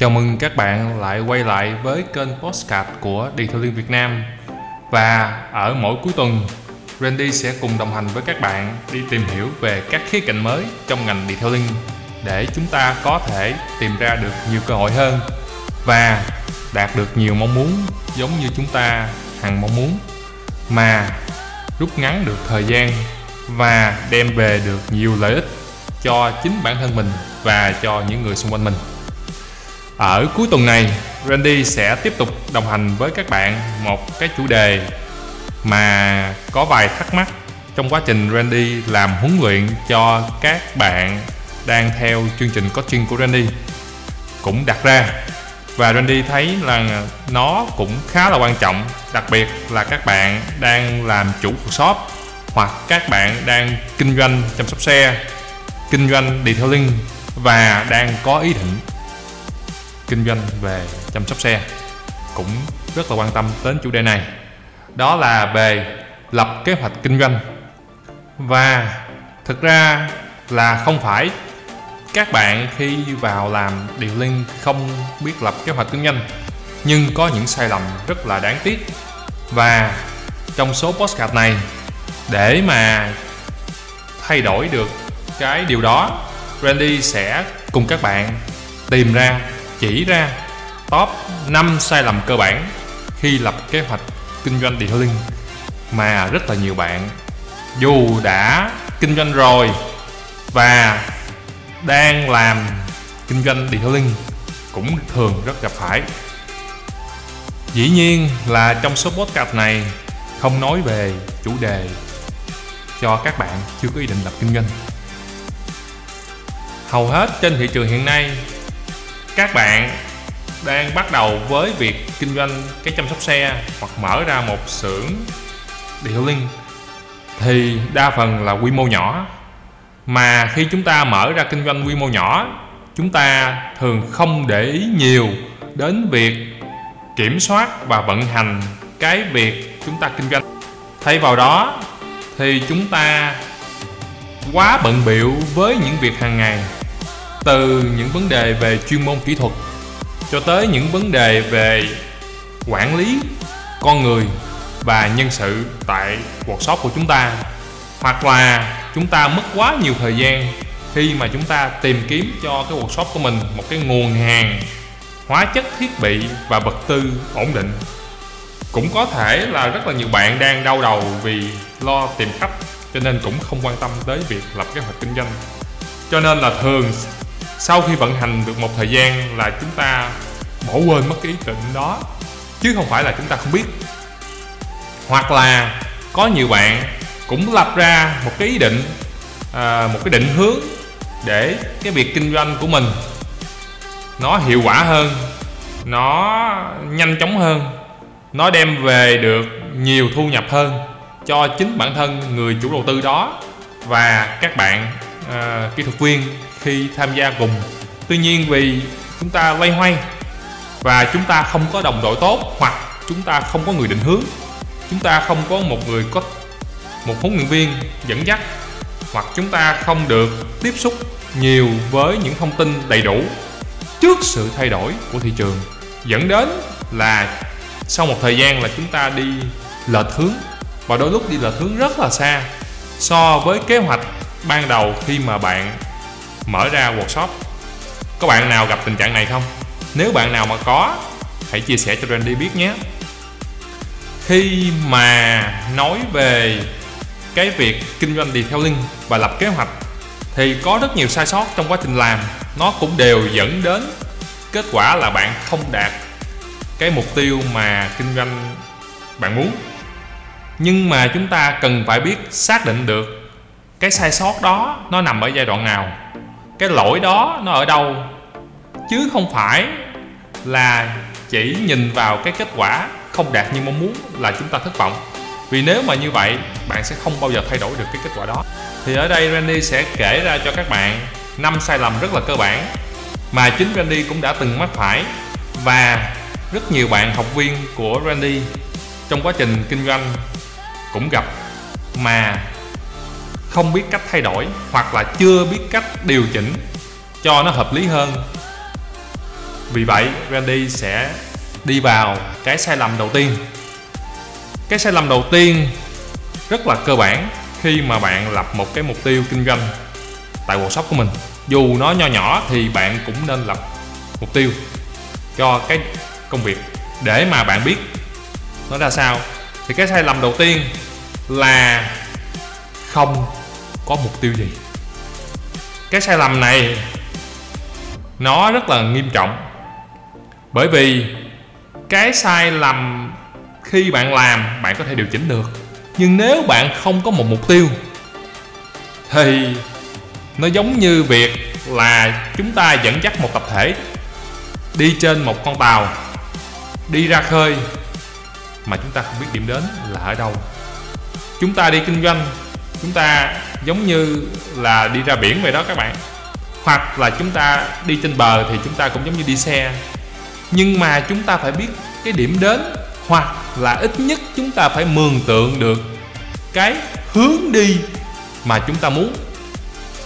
Chào mừng các bạn lại quay lại với kênh Postcard của Detailing Việt Nam. Và ở mỗi cuối tuần, Randy sẽ cùng đồng hành với các bạn đi tìm hiểu về các khía cạnh mới trong ngành Detailing Để chúng ta có thể tìm ra được nhiều cơ hội hơn Và đạt được nhiều mong muốn giống như chúng ta hằng mong muốn. Mà rút ngắn được thời gian và đem về được nhiều lợi ích cho chính bản thân mình và cho những người xung quanh mình ở cuối tuần này, Randy sẽ tiếp tục đồng hành với các bạn một cái chủ đề mà có vài thắc mắc trong quá trình Randy làm huấn luyện cho các bạn đang theo chương trình coaching của Randy cũng đặt ra. Và Randy thấy là nó cũng khá là quan trọng đặc biệt là các bạn đang làm chủ shop hoặc các bạn đang kinh doanh chăm sóc xe kinh doanh detailing và đang có ý định kinh doanh về chăm sóc xe cũng rất là quan tâm đến chủ đề này. Đó là về lập kế hoạch kinh doanh. Và thực ra là không phải các bạn khi vào làm điều linh không biết lập kế hoạch kinh doanh, nhưng có những sai lầm rất là đáng tiếc. Và trong số postcard này, để mà thay đổi được cái điều đó, Randy sẽ cùng các bạn tìm ra chỉ ra top 5 sai lầm cơ bản khi lập kế hoạch kinh doanh detailing. Mà rất là nhiều bạn, dù đã kinh doanh rồi và đang làm kinh doanh detailing, cũng thường rất gặp phải. Dĩ nhiên là trong số podcast này không nói về chủ đề cho các bạn chưa có ý định lập kinh doanh. Hầu hết trên thị trường hiện nay các bạn đang bắt đầu với việc kinh doanh cái chăm sóc xe hoặc mở ra một xưởng detailing thì đa phần là quy mô nhỏ. Mà khi chúng ta mở ra kinh doanh quy mô nhỏ, chúng ta thường không để ý nhiều đến việc kiểm soát và vận hành cái việc chúng ta kinh doanh. Thay vào đó thì chúng ta quá bận biệu với những việc hàng ngày từ những vấn đề về chuyên môn kỹ thuật cho tới những vấn đề về quản lý con người và nhân sự tại workshop của chúng ta. Hoặc là chúng ta mất quá nhiều thời gian khi mà chúng ta tìm kiếm cho cái workshop của mình một cái nguồn hàng hóa chất, thiết bị và vật tư ổn định. Cũng có thể là rất là nhiều bạn đang đau đầu vì lo tìm khách cho nên cũng không quan tâm tới việc lập kế hoạch kinh doanh. Cho nên là thường sau khi vận hành được một thời gian là chúng ta bỏ quên mất cái ý định đó. Chứ không phải là chúng ta không biết. Hoặc là có nhiều bạn cũng lập ra một cái ý định à, một cái định hướng để cái việc kinh doanh của mình nó hiệu quả hơn nó nhanh chóng hơn nó đem về được nhiều thu nhập hơn cho chính bản thân người chủ đầu tư đó và các bạn à, kỹ thuật viên khi tham gia cùng. Tuy nhiên vì chúng ta loay hoay và chúng ta không có đồng đội tốt hoặc chúng ta không có người định hướng chúng ta không có một người có một huấn luyện viên dẫn dắt hoặc chúng ta không được tiếp xúc nhiều với những thông tin đầy đủ trước sự thay đổi của thị trường dẫn đến là sau một thời gian là chúng ta đi lệch hướng. Và đôi lúc đi lệch hướng rất là xa so với kế hoạch ban đầu khi mà bạn mở ra workshop, có bạn nào gặp tình trạng này không? Nếu bạn nào mà có, hãy chia sẻ cho Randy biết nhé. Khi mà nói về cái việc kinh doanh detailing và lập kế hoạch, thì có rất nhiều sai sót trong quá trình làm. Nó cũng đều dẫn đến kết quả là bạn không đạt cái mục tiêu mà kinh doanh bạn muốn. Nhưng mà chúng ta cần phải biết xác định được cái sai sót đó, nó nằm ở giai đoạn nào? Cái lỗi đó, nó ở đâu? Chứ không phải là chỉ nhìn vào cái kết quả không đạt như mong muốn là chúng ta thất vọng. Vì nếu mà như vậy, bạn sẽ không bao giờ thay đổi được cái kết quả đó. Thì ở đây Randy sẽ kể ra cho các bạn năm sai lầm rất là cơ bản mà chính Randy cũng đã từng mắc phải. Và rất nhiều bạn học viên của Randy trong quá trình kinh doanh cũng gặp mà không biết cách thay đổi hoặc là chưa biết cách điều chỉnh cho nó hợp lý hơn. Vì vậy, Randy sẽ đi vào cái sai lầm đầu tiên. Cái sai lầm đầu tiên rất là cơ bản khi mà bạn lập một cái mục tiêu kinh doanh tại workshop của mình. Dù nó nho nhỏ thì bạn cũng nên lập mục tiêu cho cái công việc để mà bạn biết nó ra sao. Thì cái sai lầm đầu tiên là không có mục tiêu gì. Cái sai lầm này, nó rất là nghiêm trọng. Bởi vì cái sai lầm khi bạn làm, bạn có thể điều chỉnh được. Nhưng nếu bạn không có một mục tiêu, thì nó giống như việc là chúng ta dẫn dắt một tập thể đi trên một con tàu, đi ra khơi, mà chúng ta không biết điểm đến là ở đâu. Chúng ta đi kinh doanh chúng ta giống như là đi ra biển vậy đó các bạn. Hoặc là chúng ta đi trên bờ thì chúng ta cũng giống như đi xe. Nhưng mà chúng ta phải biết cái điểm đến hoặc là ít nhất chúng ta phải mường tượng được cái hướng đi mà chúng ta muốn.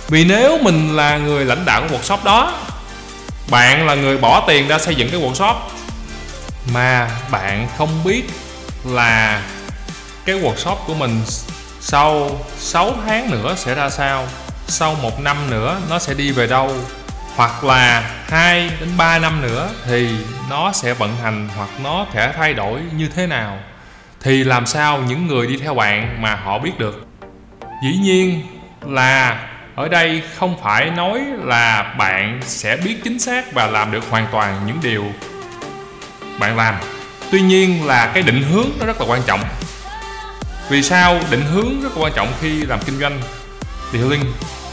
Vì nếu mình là người lãnh đạo của workshop đó, bạn là người bỏ tiền ra xây dựng cái workshop mà bạn không biết là cái workshop của mình sau 6 tháng nữa sẽ ra sao? Sau một năm nữa nó sẽ đi về đâu? Hoặc là 2 đến 3 năm nữa thì nó sẽ vận hành hoặc nó sẽ thay đổi như thế nào? Thì làm sao những người đi theo bạn mà họ biết được? Dĩ nhiên là ở đây không phải nói là bạn sẽ biết chính xác và làm được hoàn toàn những điều bạn làm. Tuy nhiên là cái định hướng nó rất là quan trọng vì sao định hướng rất quan trọng khi làm kinh doanh detailing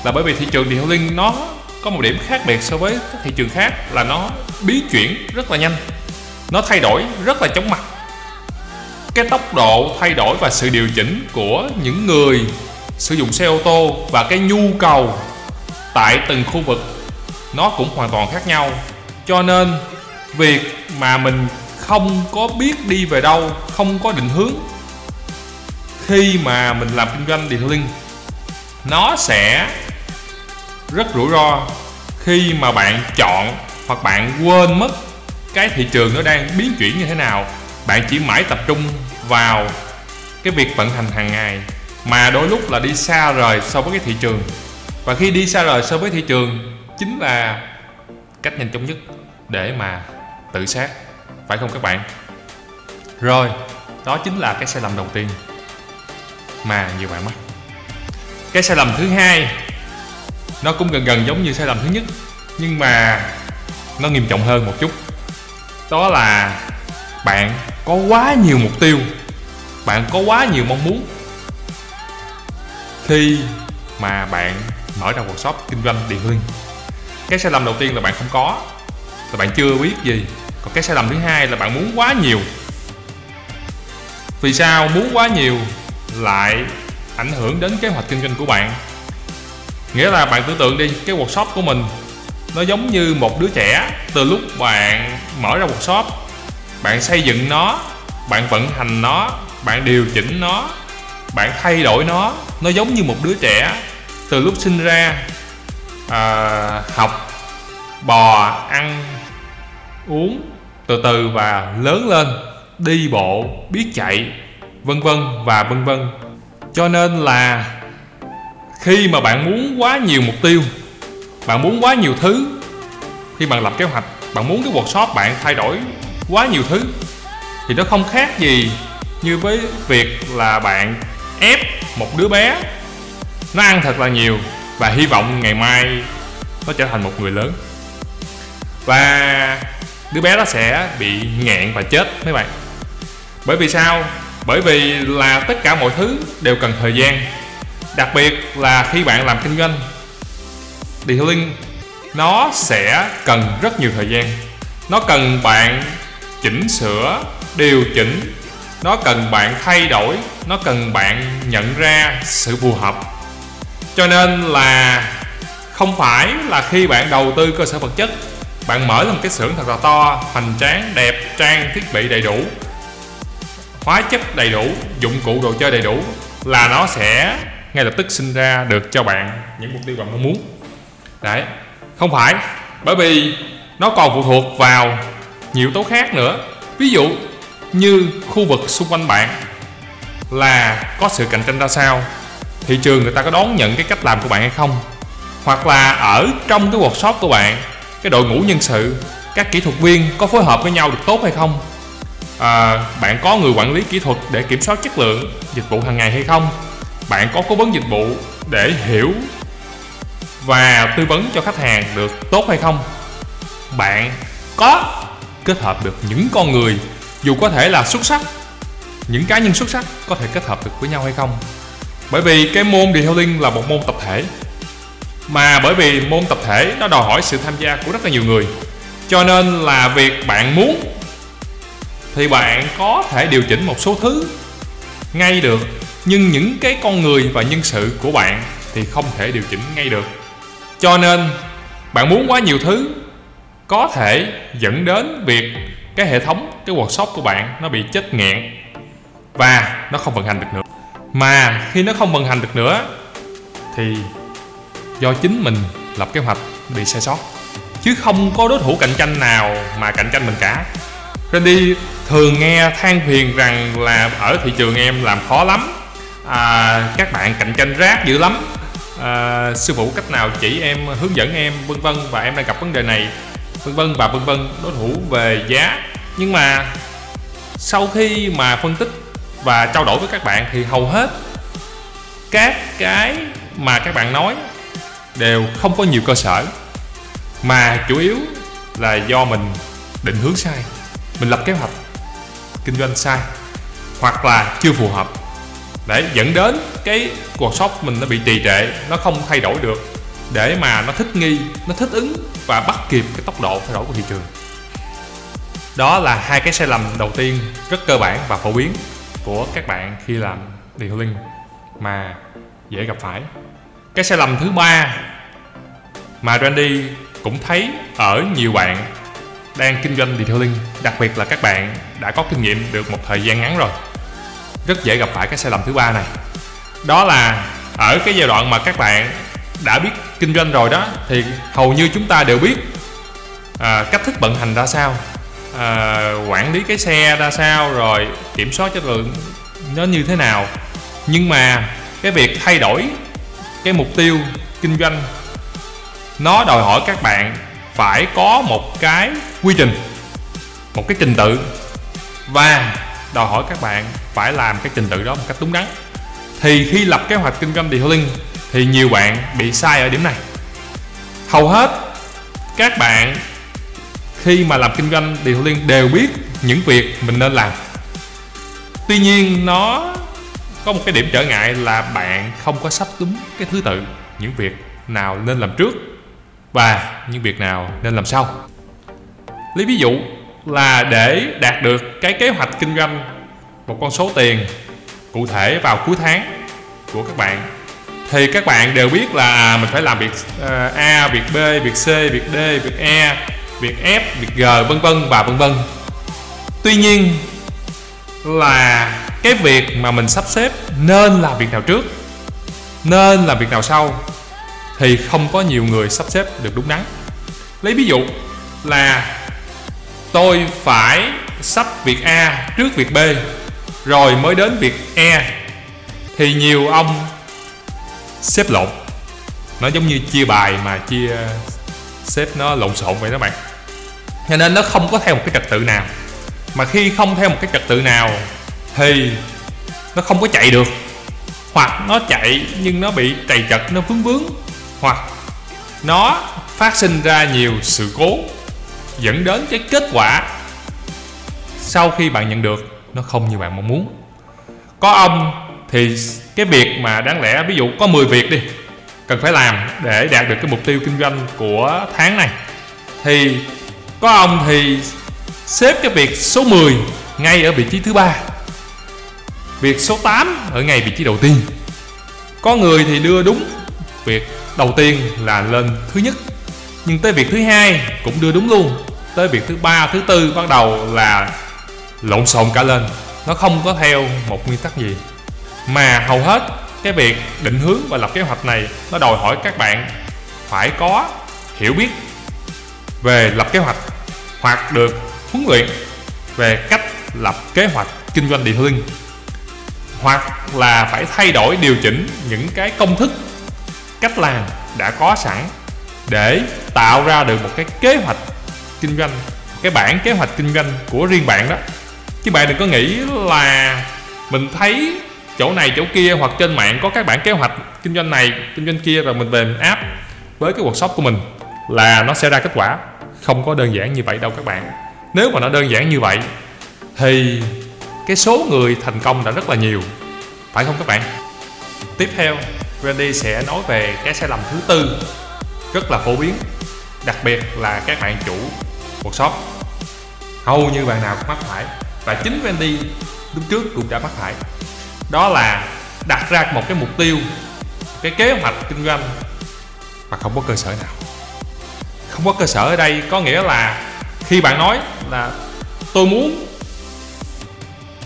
là bởi vì thị trường detailing nó có một điểm khác biệt so với các thị trường khác là nó biến chuyển rất là nhanh. Nó thay đổi rất là chóng mặt. Cái tốc độ thay đổi và sự điều chỉnh của những người sử dụng xe ô tô và cái nhu cầu tại từng khu vực nó cũng hoàn toàn khác nhau. Cho nên, việc mà mình không có biết đi về đâu, không có định hướng khi mà mình làm kinh doanh detailing, nó sẽ rất rủi ro khi mà bạn chọn hoặc bạn quên mất cái thị trường nó đang biến chuyển như thế nào. Bạn chỉ mãi tập trung vào cái việc vận hành hàng ngày, mà đôi lúc là đi xa rời so với cái thị trường. Và khi đi xa rời so với thị trường, chính là cách nhanh chóng nhất để mà tự sát, phải không các bạn? Rồi, đó chính là cái sai lầm đầu tiên mà nhiều bạn mắc cái sai lầm thứ hai, nó cũng gần gần giống như sai lầm thứ nhất, nhưng mà nó nghiêm trọng hơn một chút. Đó là bạn có quá nhiều mục tiêu, bạn có quá nhiều mong muốn. Khi mà bạn mở ra workshop kinh doanh điện hương cái sai lầm đầu tiên là bạn không có, là bạn chưa biết gì. Còn cái sai lầm thứ hai là bạn muốn quá nhiều. Vì sao muốn quá nhiều? Lại ảnh hưởng đến kế hoạch kinh doanh của bạn. Nghĩa là bạn tưởng tượng đi cái workshop của mình nó giống như một đứa trẻ. Từ lúc bạn mở ra workshop bạn xây dựng nó bạn vận hành nó bạn điều chỉnh nó bạn thay đổi nó nó giống như một đứa trẻ. Từ lúc sinh ra à, học bò ăn uống từ từ và lớn lên đi bộ biết chạy vân vân và vân vân. Cho nên là khi mà bạn muốn quá nhiều mục tiêu, bạn muốn quá nhiều thứ, khi bạn lập kế hoạch, bạn muốn cái workshop bạn thay đổi quá nhiều thứ, thì nó không khác gì như với việc là bạn ép một đứa bé, nó ăn thật là nhiều và hy vọng ngày mai nó trở thành một người lớn. Và đứa bé đó sẽ bị nghẹn và chết mấy bạn. Bởi vì sao? Bởi vì là tất cả mọi thứ đều cần thời gian, đặc biệt là khi bạn làm kinh doanh. Detailing nó sẽ cần rất nhiều thời gian. Nó cần bạn chỉnh sửa, điều chỉnh. Nó cần bạn thay đổi, nó cần bạn nhận ra sự phù hợp. Cho nên là không phải là khi bạn đầu tư cơ sở vật chất, bạn mở lên một cái xưởng thật là to, hoành tráng, đẹp, trang, thiết bị đầy đủ hóa chất đầy đủ, dụng cụ đồ chơi đầy đủ là nó sẽ ngay lập tức sinh ra được cho bạn những mục tiêu bạn mong muốn. Đấy, không phải, bởi vì nó còn phụ thuộc vào nhiều yếu tố khác nữa. Ví dụ như khu vực xung quanh bạn là có sự cạnh tranh ra sao, thị trường người ta có đón nhận cái cách làm của bạn hay không, hoặc là ở trong cái workshop của bạn, cái đội ngũ nhân sự, các kỹ thuật viên có phối hợp với nhau được tốt hay không à, bạn có người quản lý kỹ thuật để kiểm soát chất lượng dịch vụ hàng ngày hay không? Bạn có cố vấn dịch vụ để hiểu và tư vấn cho khách hàng được tốt hay không? Bạn có kết hợp được những con người dù có thể là xuất sắc những cá nhân xuất sắc có thể kết hợp được với nhau hay không? Bởi vì cái môn detailing là một môn tập thể mà bởi vì môn tập thể nó đòi hỏi sự tham gia của rất là nhiều người. Cho nên là việc bạn muốn thì bạn có thể điều chỉnh một số thứ ngay được. Nhưng những cái con người và nhân sự của bạn thì không thể điều chỉnh ngay được. Cho nên, bạn muốn quá nhiều thứ, có thể dẫn đến việc cái hệ thống, cái workshop của bạn nó bị chết nghẹn và nó không vận hành được nữa. Mà khi nó không vận hành được nữa thì do chính mình lập kế hoạch bị sai sót. Chứ không có đối thủ cạnh tranh nào mà cạnh tranh mình cả. Randy thường nghe than phiền rằng là ở thị trường em làm khó lắm. À, các bạn cạnh tranh rác dữ lắm. À, sư phụ cách nào chỉ em hướng dẫn em vân vân và em đang gặp vấn đề này. Vân vân và vân vân đối thủ về giá. Nhưng mà sau khi mà phân tích và trao đổi với các bạn thì hầu hết các cái mà các bạn nói đều không có nhiều cơ sở. Mà chủ yếu là do mình định hướng sai mình lập kế hoạch kinh doanh sai hoặc là chưa phù hợp. Để dẫn đến cái cuộc sống mình nó bị trì trệ, nó không thay đổi được, để mà nó thích nghi, nó thích ứng và bắt kịp cái tốc độ thay đổi của thị trường. Đó là hai cái sai lầm đầu tiên rất cơ bản và phổ biến của các bạn khi làm detailing mà dễ gặp phải. Cái sai lầm thứ ba mà Randy cũng thấy ở nhiều bạn đang kinh doanh detailing đặc biệt là các bạn đã có kinh nghiệm được một thời gian ngắn rồi. Rất dễ gặp phải cái sai lầm thứ ba này. Đó là ở cái giai đoạn mà các bạn đã biết kinh doanh rồi đó thì hầu như chúng ta đều biết à, cách thức vận hành ra sao à, quản lý cái xe ra sao rồi kiểm soát chất lượng nó như thế nào. Nhưng mà cái việc thay đổi cái mục tiêu kinh doanh nó đòi hỏi các bạn phải có một cái quy trình, một cái trình tự. Và đòi hỏi các bạn phải làm cái trình tự đó một cách đúng đắn. Thì khi lập kế hoạch kinh doanh detailing thì nhiều bạn bị sai ở điểm này. Hầu hết các bạn khi mà làm kinh doanh detailing đều biết những việc mình nên làm. Tuy nhiên, nó có một cái điểm trở ngại là bạn không có sắp đúng cái thứ tự, những việc nào nên làm trước và những việc nào nên làm sau? Lấy ví dụ là để đạt được cái kế hoạch kinh doanh một con số tiền cụ thể vào cuối tháng của các bạn. Thì các bạn đều biết là à, mình phải làm việc ờ, A, việc B, việc C, việc D, việc E, việc F, việc G vân vân và vân vân. Tuy nhiên là cái việc mà mình sắp xếp nên làm việc nào trước, nên làm việc nào sau? Thì không có nhiều người sắp xếp được đúng đắn. Lấy ví dụ là tôi phải sắp việc A trước việc B, rồi mới đến việc E thì nhiều ông xếp lộn. Nó giống như chia bài mà chia, xếp nó lộn xộn vậy đó bạn. Cho nên nó không có theo một cái trật tự nào. Mà khi không theo một cái trật tự nào thì nó không có chạy được. Hoặc nó chạy nhưng nó bị trầy trật, nó vướng vướng hoặc nó phát sinh ra nhiều sự cố dẫn đến cái kết quả sau khi bạn nhận được nó không như bạn mong muốn. Có ông thì cái việc mà đáng lẽ, ví dụ có 10 việc đi, cần phải làm để đạt được cái mục tiêu kinh doanh của tháng này. Thì có ông thì xếp cái việc số 10 ngay ở vị trí thứ ba, việc số 8 ở ngay vị trí đầu tiên. Có người thì đưa đúng việc đầu tiên là lên thứ nhất. Nhưng tới việc thứ hai cũng đưa đúng luôn. Tới việc thứ ba, thứ tư bắt đầu là lộn xộn cả lên. Nó không có theo một nguyên tắc gì. Mà hầu hết cái việc định hướng và lập kế hoạch này nó đòi hỏi các bạn phải có hiểu biết về lập kế hoạch, hoặc được huấn luyện về cách lập kế hoạch kinh doanh detailing hoặc là phải thay đổi điều chỉnh những cái công thức cách làm đã có sẵn để tạo ra được một cái kế hoạch kinh doanh, cái bản kế hoạch kinh doanh của riêng bạn đó. Chứ bạn đừng có nghĩ là mình thấy chỗ này chỗ kia hoặc trên mạng có các bản kế hoạch kinh doanh này, kinh doanh kia rồi mình về mình áp với cái workshop của mình là nó sẽ ra kết quả. Không có đơn giản như vậy đâu các bạn. Nếu mà nó đơn giản như vậy thì cái số người thành công đã rất là nhiều. Phải không các bạn? Tiếp theo. Randy sẽ nói về cái sai lầm thứ tư, rất là phổ biến, đặc biệt là các bạn chủ workshop. Hầu như bạn nào cũng mắc phải, và chính Randy lúc trước cũng đã mắc phải. Đó là đặt ra một cái mục tiêu, cái kế hoạch kinh doanh mà không có cơ sở nào. Không có cơ sở ở đây có nghĩa là khi bạn nói là tôi muốn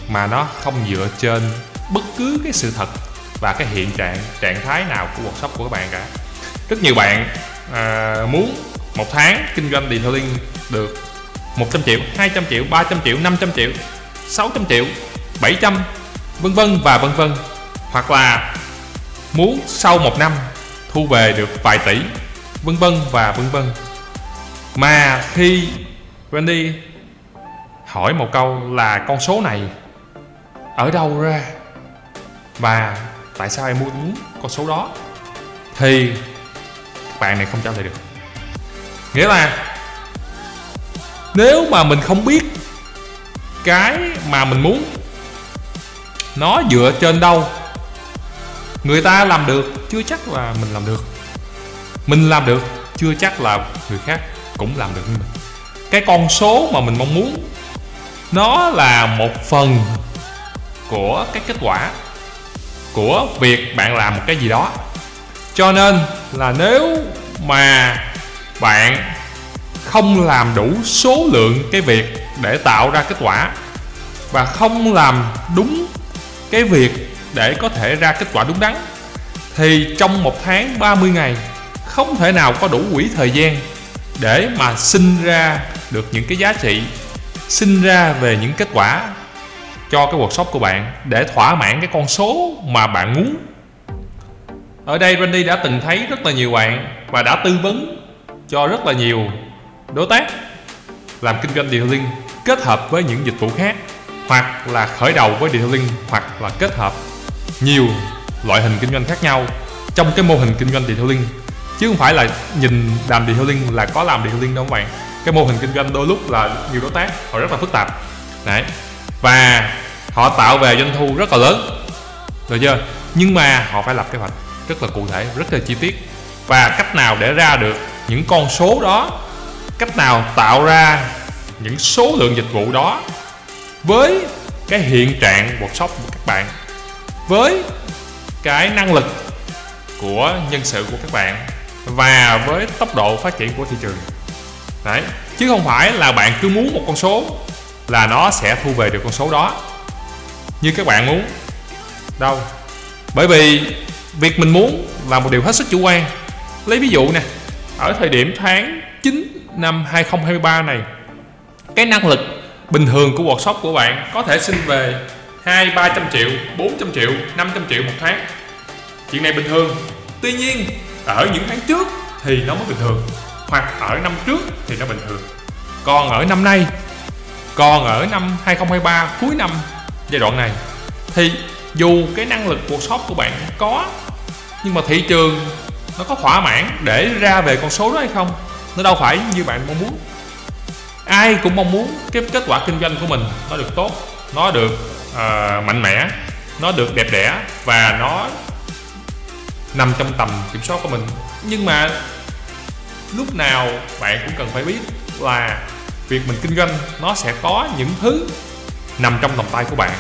mà nó không dựa trên bất cứ cái sự thật và cái hiện trạng trạng thái nào của workshop của các bạn cả. Rất nhiều bạn à, muốn một tháng kinh doanh điện thoại được 100 triệu, 200 triệu, 300 triệu, 500 triệu, 600 triệu, 700 vân vân và vân vân. Hoặc là muốn sau một năm thu về được vài tỷ vân vân và vân vân. Mà khi Wendy hỏi một câu là con số này ở đâu ra? Và tại sao em muốn con số đó? Thì bạn này không trả lời được. Nghĩa là nếu mà mình không biết cái mà mình muốn nó dựa trên đâu, người ta làm được, chưa chắc là mình làm được. Mình làm được, chưa chắc là người khác cũng làm được như mình. Cái con số mà mình mong muốn, nó là một phần của cái kết quả của việc bạn làm một cái gì đó. Cho nên là nếu mà bạn không làm đủ số lượng cái việc để tạo ra kết quả và không làm đúng cái việc để có thể ra kết quả đúng đắn, thì trong một tháng 30 ngày, không thể nào có đủ quỹ thời gian để mà sinh ra được những cái giá trị, sinh ra về những kết quả cho cái workshop của bạn để thỏa mãn cái con số mà bạn muốn. Ở đây Randy đã từng thấy rất là nhiều bạn và đã tư vấn cho rất là nhiều đối tác làm kinh doanh detailing kết hợp với những dịch vụ khác, hoặc là khởi đầu với detailing, hoặc là kết hợp nhiều loại hình kinh doanh khác nhau trong cái mô hình kinh doanh detailing. Chứ không phải là nhìn làm detailing là có làm detailing đâu các bạn. Cái mô hình kinh doanh đôi lúc là nhiều đối tác, họ rất là phức tạp. Đấy. Và họ tạo về doanh thu rất là lớn, được chưa? Nhưng mà họ phải lập kế hoạch rất là cụ thể, rất là chi tiết. Và cách nào để ra được những con số đó, cách nào tạo ra những số lượng dịch vụ đó với cái hiện trạng workshop của các bạn, với cái năng lực của nhân sự của các bạn và với tốc độ phát triển của thị trường. Đấy, chứ không phải là bạn cứ muốn một con số là nó sẽ thu về được con số đó như các bạn muốn. Đâu? Bởi vì việc mình muốn là một điều hết sức chủ quan. Lấy ví dụ nè ở thời điểm tháng 9 năm 2023 này cái năng lực bình thường của workshop của bạn có thể sinh về 2 300 triệu 400 triệu 500 triệu một tháng. Chuyện này bình thường. Tuy nhiên ở những tháng trước thì nó mới bình thường hoặc ở năm trước thì nó bình thường. Còn ở năm nay còn ở năm 2023 cuối năm giai đoạn này. Thì dù cái năng lực workshop của bạn có nhưng mà thị trường nó có thỏa mãn để ra về con số đó hay không nó đâu phải như bạn mong muốn. Ai cũng mong muốn cái kết quả kinh doanh của mình nó được tốt nó được uh, mạnh mẽ nó được đẹp đẽ và nó nằm trong tầm kiểm soát của mình. Nhưng mà lúc nào bạn cũng cần phải biết là việc mình kinh doanh nó sẽ có những thứ nằm trong tầm tay của bạn.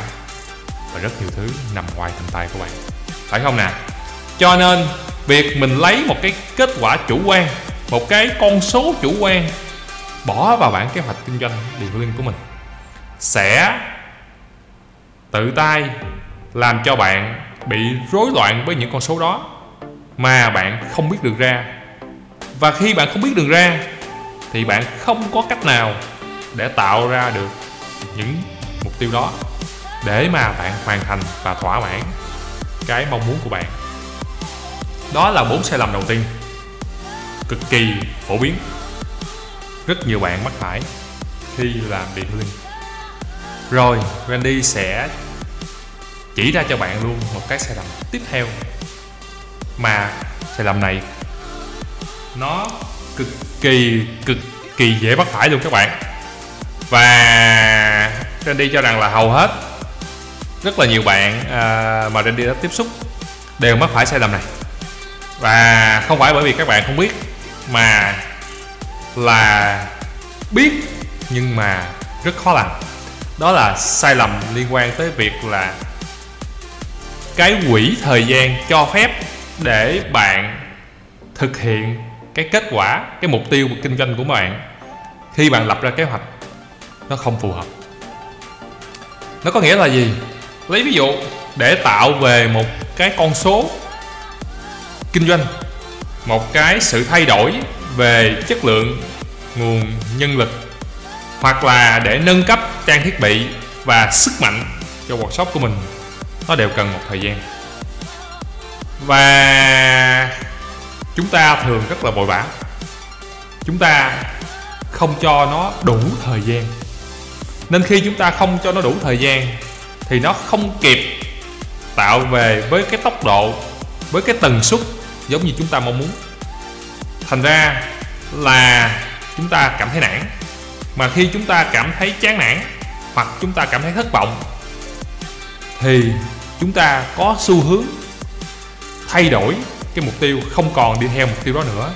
Và rất nhiều thứ nằm ngoài tầm tay của bạn. Phải không nè? Cho nên, việc mình lấy một cái kết quả chủ quan, một cái con số chủ quan, bỏ vào bản kế hoạch kinh doanh detailing của mình, sẽ tự tay làm cho bạn bị rối loạn với những con số đó mà bạn không biết được ra. Và khi bạn không biết được ra, thì bạn không có cách nào để tạo ra được những mục tiêu đó để mà bạn hoàn thành và thỏa mãn cái mong muốn của bạn. Đó là bốn sai lầm đầu tiên, cực kỳ phổ biến. Rất nhiều bạn mắc phải khi làm detailing rồi, Randy sẽ chỉ ra cho bạn luôn một cái sai lầm tiếp theo. Mà sai lầm này nó cực kỳ cực kỳ dễ bắt phải luôn các bạn. Và Randy cho rằng là hầu hết rất là nhiều bạn à, mà Randy đã tiếp xúc đều mắc phải sai lầm này. Và không phải bởi vì các bạn không biết mà là biết nhưng mà rất khó làm. Đó là sai lầm liên quan tới việc là cái quỹ thời gian cho phép để bạn thực hiện cái kết quả cái mục tiêu kinh doanh của bạn khi bạn lập ra kế hoạch nó không phù hợp nó có nghĩa là gì? Lấy ví dụ, để tạo về một cái con số kinh doanh, một cái sự thay đổi về chất lượng, nguồn nhân lực, hoặc là để nâng cấp trang thiết bị và sức mạnh cho workshop của mình. Nó đều cần một thời gian. Và chúng ta thường rất là vội vã. Chúng ta không cho nó đủ thời gian nên khi chúng ta không cho nó đủ thời gian, thì nó không kịp tạo về với cái tốc độ, với cái tần suất giống như chúng ta mong muốn. Thành ra là chúng ta cảm thấy nản. Mà khi chúng ta cảm thấy chán nản, hoặc chúng ta cảm thấy thất vọng, thì chúng ta có xu hướng thay đổi cái mục tiêu không còn đi theo mục tiêu đó nữa.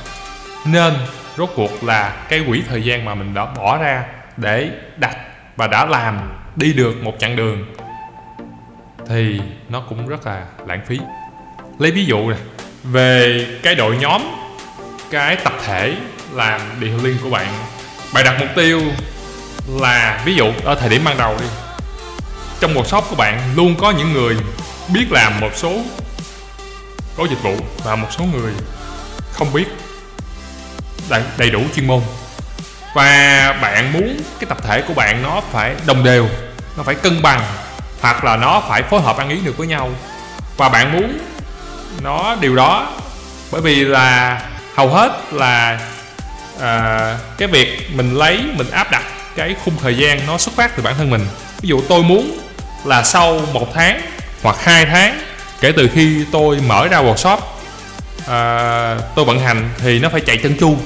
Nên rốt cuộc là cái quỹ thời gian mà mình đã bỏ ra để đặt và đã làm đi được một chặng đường, thì nó cũng rất là lãng phí. Lấy ví dụ này về cái đội nhóm, cái tập thể làm detailing của bạn bạn đặt mục tiêu là, ví dụ, ở thời điểm ban đầu đi, trong một shop của bạn luôn có những người biết làm một số có dịch vụ và một số người không biết đầy đủ chuyên môn và bạn muốn cái tập thể của bạn nó phải đồng đều nó phải cân bằng hoặc là nó phải phối hợp ăn ý được với nhau. Và bạn muốn nó điều đó bởi vì là hầu hết là à, cái việc mình lấy mình áp đặt cái khung thời gian nó xuất phát từ bản thân mình. Ví dụ tôi muốn là sau một tháng hoặc hai tháng kể từ khi tôi mở ra workshop à, tôi vận hành thì nó phải chạy chân chu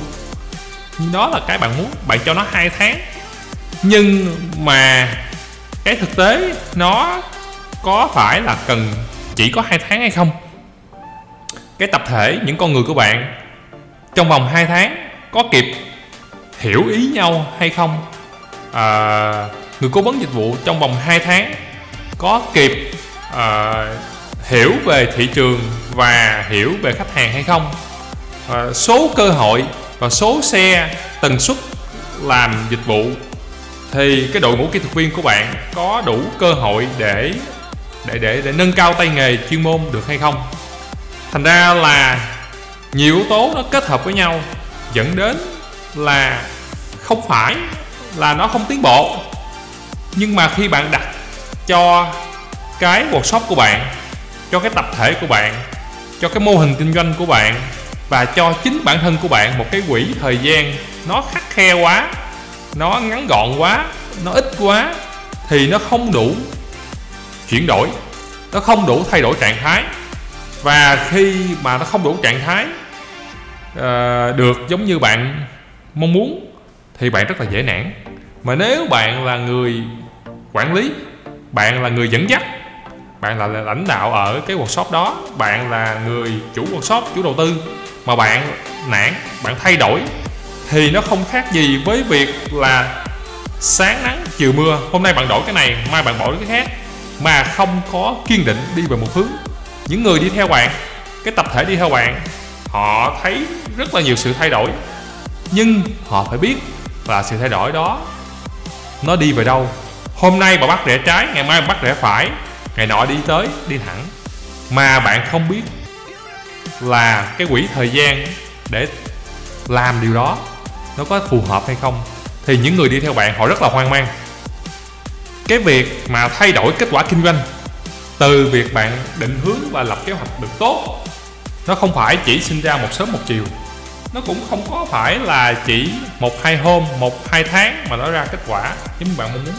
đó là cái bạn muốn bạn cho nó hai tháng. Nhưng mà cái thực tế nó có phải là cần chỉ có hai tháng hay không? Cái tập thể những con người của bạn trong vòng 2 tháng có kịp hiểu ý nhau hay không? À, người cố vấn dịch vụ trong vòng 2 tháng có kịp à, hiểu về thị trường và hiểu về khách hàng hay không? À, số cơ hội và số xe tần suất làm dịch vụ, thì cái đội ngũ kỹ thuật viên của bạn có đủ cơ hội để để để để nâng cao tay nghề chuyên môn được hay không? Thành ra là nhiều yếu tố nó kết hợp với nhau, dẫn đến là không phải là nó không tiến bộ. Nhưng mà khi bạn đặt cho cái workshop của bạn, cho cái tập thể của bạn, cho cái mô hình kinh doanh của bạn và cho chính bản thân của bạn một cái quỹ thời gian. Nó khắc khe quá nó ngắn gọn quá nó ít quá thì nó không đủ chuyển đổi nó không đủ thay đổi trạng thái. Và khi mà nó không đủ trạng thái uh, được giống như bạn mong muốn thì bạn rất là dễ nản. Mà nếu bạn là người quản lý bạn là người dẫn dắt bạn là lãnh đạo ở cái workshop đó bạn là người chủ workshop chủ đầu tư mà bạn nản, bạn thay đổi thì nó không khác gì với việc là sáng nắng, chiều mưa. Hôm nay bạn đổi cái này, mai bạn đổi cái khác. Mà không có kiên định đi về một hướng. Những người đi theo bạn, cái tập thể đi theo bạn, họ thấy rất là nhiều sự thay đổi. Nhưng họ phải biết là sự thay đổi đó, nó đi về đâu. Hôm nay bà bắt rẽ trái, ngày mai bà bắt rẽ phải, ngày nọ đi tới, đi thẳng. Mà bạn không biết là cái quỹ thời gian để làm điều đó. Nó có phù hợp hay không? Thì những người đi theo bạn họ rất là hoang mang. Cái việc mà thay đổi kết quả kinh doanh từ việc bạn định hướng và lập kế hoạch được tốt, nó không phải chỉ sinh ra một sớm một chiều. Nó cũng không có phải là chỉ một hai hôm, một hai tháng mà nó ra kết quả giống như bạn mong muốn.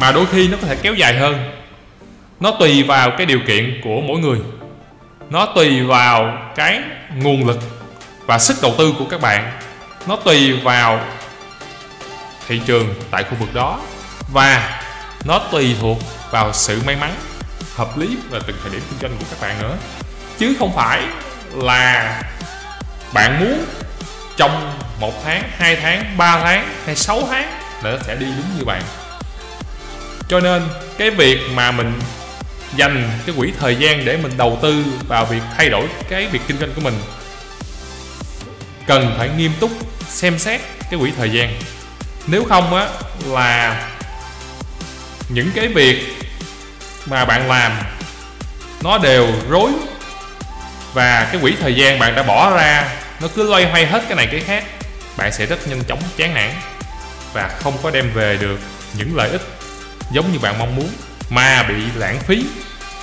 Mà đôi khi nó có thể kéo dài hơn. Nó tùy vào cái điều kiện của mỗi người nó tùy vào cái nguồn lực và sức đầu tư của các bạn. Nó tùy vào thị trường tại khu vực đó và nó tùy thuộc vào sự may mắn hợp lý và từng thời điểm kinh doanh của các bạn nữa. Chứ không phải là bạn muốn trong một tháng, hai tháng, ba tháng hay sáu tháng là nó sẽ đi đúng như bạn. Cho nên cái việc mà mình dành cái quỹ thời gian để mình đầu tư vào việc thay đổi cái việc kinh doanh của mình. Cần phải nghiêm túc xem xét cái quỹ thời gian. Nếu không á, là những cái việc mà bạn làm, nó đều rối và cái quỹ thời gian bạn đã bỏ ra, nó cứ loay hoay hết cái này cái khác, bạn sẽ rất nhanh chóng chán nản và không có đem về được những lợi ích giống như bạn mong muốn mà bị lãng phí.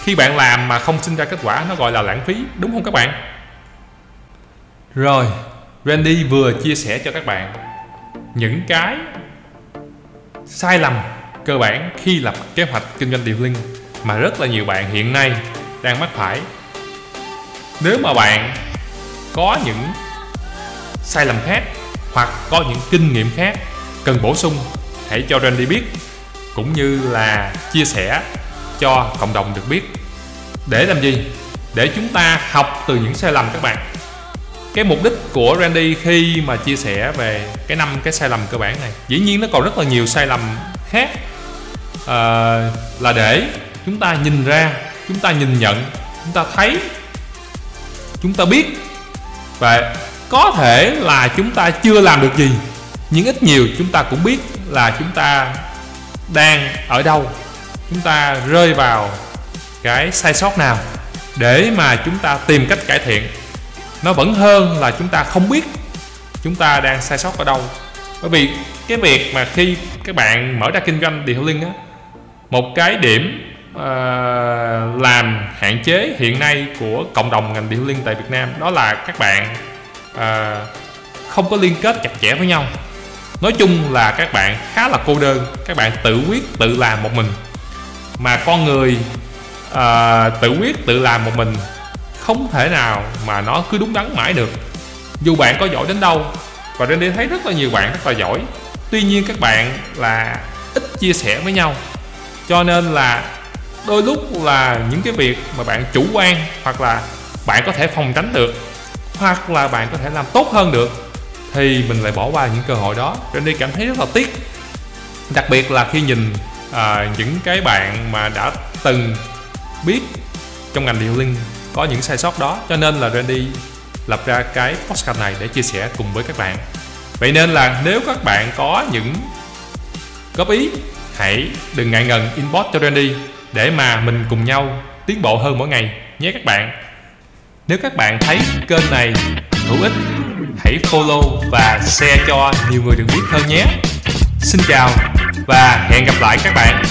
Khi bạn làm mà không sinh ra kết quả, nó gọi là lãng phí, đúng không các bạn? Rồi, Randy vừa chia sẻ cho các bạn những cái sai lầm cơ bản khi lập kế hoạch kinh doanh điều linh mà rất là nhiều bạn hiện nay đang mắc phải. Nếu mà bạn có những sai lầm khác hoặc có những kinh nghiệm khác cần bổ sung, hãy cho Randy biết cũng như là chia sẻ cho cộng đồng được biết. Để làm gì? Để chúng ta học từ những sai lầm các bạn. Cái mục đích của Randy khi mà chia sẻ về cái năm cái sai lầm cơ bản này dĩ nhiên nó còn rất là nhiều sai lầm khác. À, là để chúng ta nhìn ra chúng ta nhìn nhận chúng ta thấy chúng ta biết. Và có thể là chúng ta chưa làm được gì nhưng ít nhiều chúng ta cũng biết là chúng ta đang ở đâu? Chúng ta rơi vào cái sai sót nào để mà chúng ta tìm cách cải thiện? Nó vẫn hơn là chúng ta không biết chúng ta đang sai sót ở đâu. Bởi vì cái việc mà khi các bạn mở ra kinh doanh detailing á một cái điểm uh, làm hạn chế hiện nay của cộng đồng ngành detailing tại Việt Nam đó là các bạn uh, không có liên kết chặt chẽ với nhau nói chung là các bạn khá là cô đơn các bạn tự quyết tự làm một mình. Mà con người uh, tự quyết tự làm một mình không thể nào mà nó cứ đúng đắn mãi được. Dù bạn có giỏi đến đâu và trên đây thấy rất là nhiều bạn rất là giỏi tuy nhiên các bạn là ít chia sẻ với nhau. Cho nên là đôi lúc là những cái việc mà bạn chủ quan hoặc là bạn có thể phòng tránh được hoặc là bạn có thể làm tốt hơn được thì mình lại bỏ qua những cơ hội đó. Randy cảm thấy rất là tiếc. Đặc biệt là khi nhìn à, những cái bạn mà đã từng biết trong ngành điều linh có những sai sót đó. Cho nên là Randy lập ra cái podcast này để chia sẻ cùng với các bạn. Vậy nên là nếu các bạn có những góp ý hãy đừng ngại ngần inbox cho Randy để mà mình cùng nhau tiến bộ hơn mỗi ngày nhé các bạn. Nếu các bạn thấy kênh này hữu ích hãy follow và share cho nhiều người được biết hơn nhé. Xin chào và hẹn gặp lại các bạn.